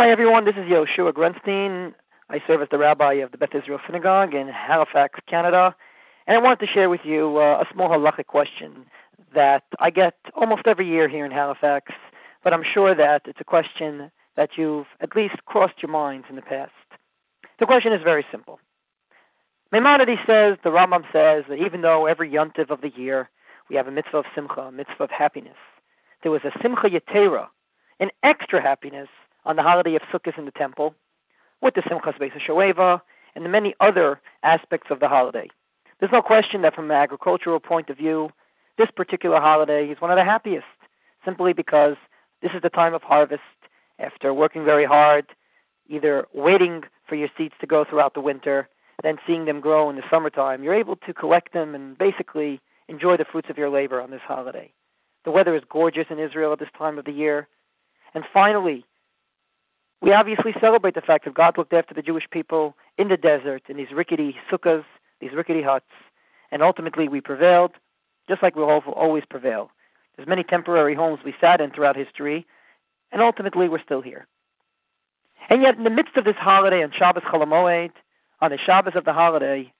Hi, everyone. This is Yoshua Grunstein. I serve as the rabbi of the Beth Israel Synagogue in Halifax, Canada. And I wanted to share with you uh, a small halachic question that I get almost every year here in Halifax, but I'm sure that it's a question that you've at least crossed your minds in the past. The question is very simple. Maimonides says, the Rambam says, that even though every yontiv of the year we have a mitzvah of simcha, a mitzvah of happiness, there was a simcha yetera, an extra happiness on the holiday of Sukkot in the temple, with the Simchas Beis Shoeva and the many other aspects of the holiday. There's no question that from an agricultural point of view, this particular holiday is one of the happiest, simply because this is the time of harvest after working very hard, either waiting for your seeds to grow throughout the winter, then seeing them grow in the summertime. You're able to collect them and basically enjoy the fruits of your labor on this holiday. The weather is gorgeous in Israel at this time of the year. And finally, we obviously celebrate the fact that God looked after the Jewish people in the desert, in these rickety sukkahs, these rickety huts, and ultimately we prevailed, just like we'll always prevail. There's many temporary homes we sat in throughout history, and ultimately we're still here. And yet, in the midst of this holiday on Shabbos Chol Hamoed, on the Shabbos of the holiday,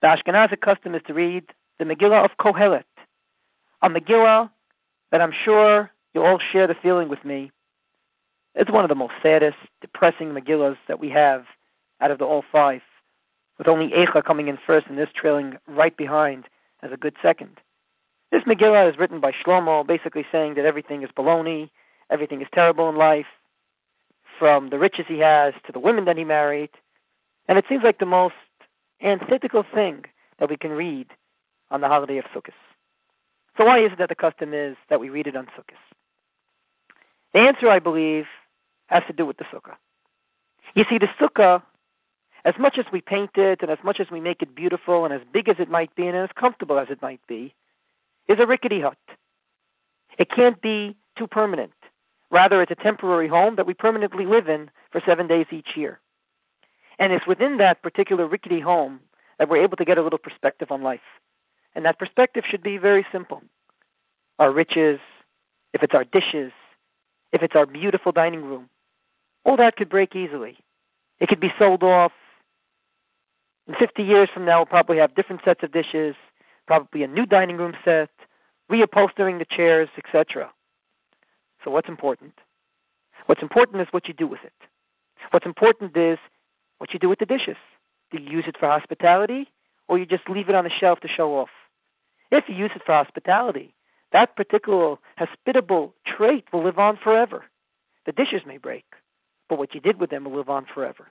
the Ashkenazic custom is to read the Megillah of Kohelet, a Megillah that I'm sure you all share the feeling with me it's one of the most saddest, depressing Megillas that we have out of the all five, with only Eicha coming in first and this trailing right behind as a good second. This Megillah is written by Shlomo, basically saying that everything is baloney, everything is terrible in life, from the riches he has to the women that he married, and it seems like the most antithetical thing that we can read on the holiday of Sukkot. So why is it that the custom is that we read it on Sukkot? The answer, I believe, has to do with the sukkah. You see, the sukkah, as much as we paint it and as much as we make it beautiful and as big as it might be and as comfortable as it might be, is a rickety hut. It can't be too permanent. Rather, it's a temporary home that we permanently live in for seven days each year. And it's within that particular rickety home that we're able to get a little perspective on life. And that perspective should be very simple. Our riches, if it's our dishes, if it's our beautiful dining room, all that could break easily. It could be sold off. In 50 years from now, we'll probably have different sets of dishes, probably a new dining room set, reupholstering the chairs, etc. So what's important? What's important is what you do with it. What's important is what you do with the dishes. Do you use it for hospitality, or you just leave it on the shelf to show off? If you use it for hospitality, that particular hospitable trait will live on forever. The dishes may break, but what you did with them will live on forever.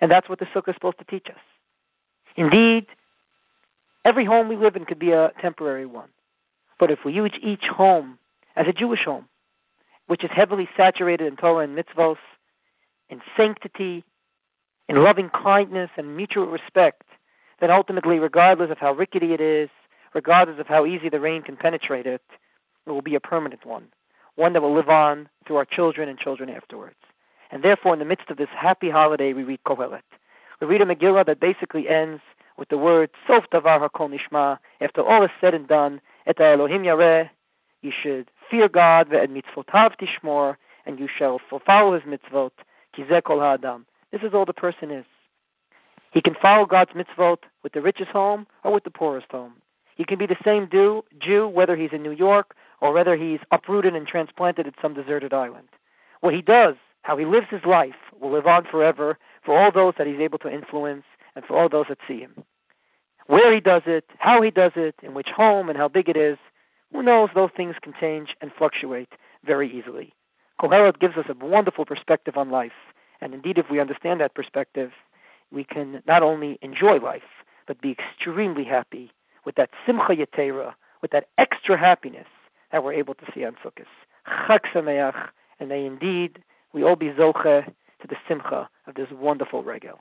And that's what the sukkah is supposed to teach us. Indeed, every home we live in could be a temporary one. But if we use each home as a Jewish home, which is heavily saturated in Torah and mitzvos, in sanctity, in loving kindness and mutual respect, then ultimately, regardless of how rickety it is, regardless of how easy the rain can penetrate it, it will be a permanent one, one that will live on through our children and children afterwards. And therefore, in the midst of this happy holiday, we read Kohelet. We read a Megillah that basically ends with the word Sof Davar Hakol Nishma. After all is said and done, Et Elohim Yareh, you should fear God, ve'ed mitzvotav tishmor, and you shall follow his mitzvot, kizeh kol ha'adam. This is all the person is. He can follow God's mitzvot with the richest home or with the poorest home. He can be the same Jew, whether he's in New York or whether he's uprooted and transplanted at some deserted island. What he does how he lives his life will live on forever for all those that he's able to influence and for all those that see him. Where he does it, how he does it, in which home, and how big it is, who knows, those things can change and fluctuate very easily. Kohelet gives us a wonderful perspective on life, and indeed, if we understand that perspective, we can not only enjoy life, but be extremely happy with that simcha yetera, with that extra happiness that we're able to see on Sukkot. Chag Sameach, and may indeed we all be zoche to the simcha of this wonderful regel.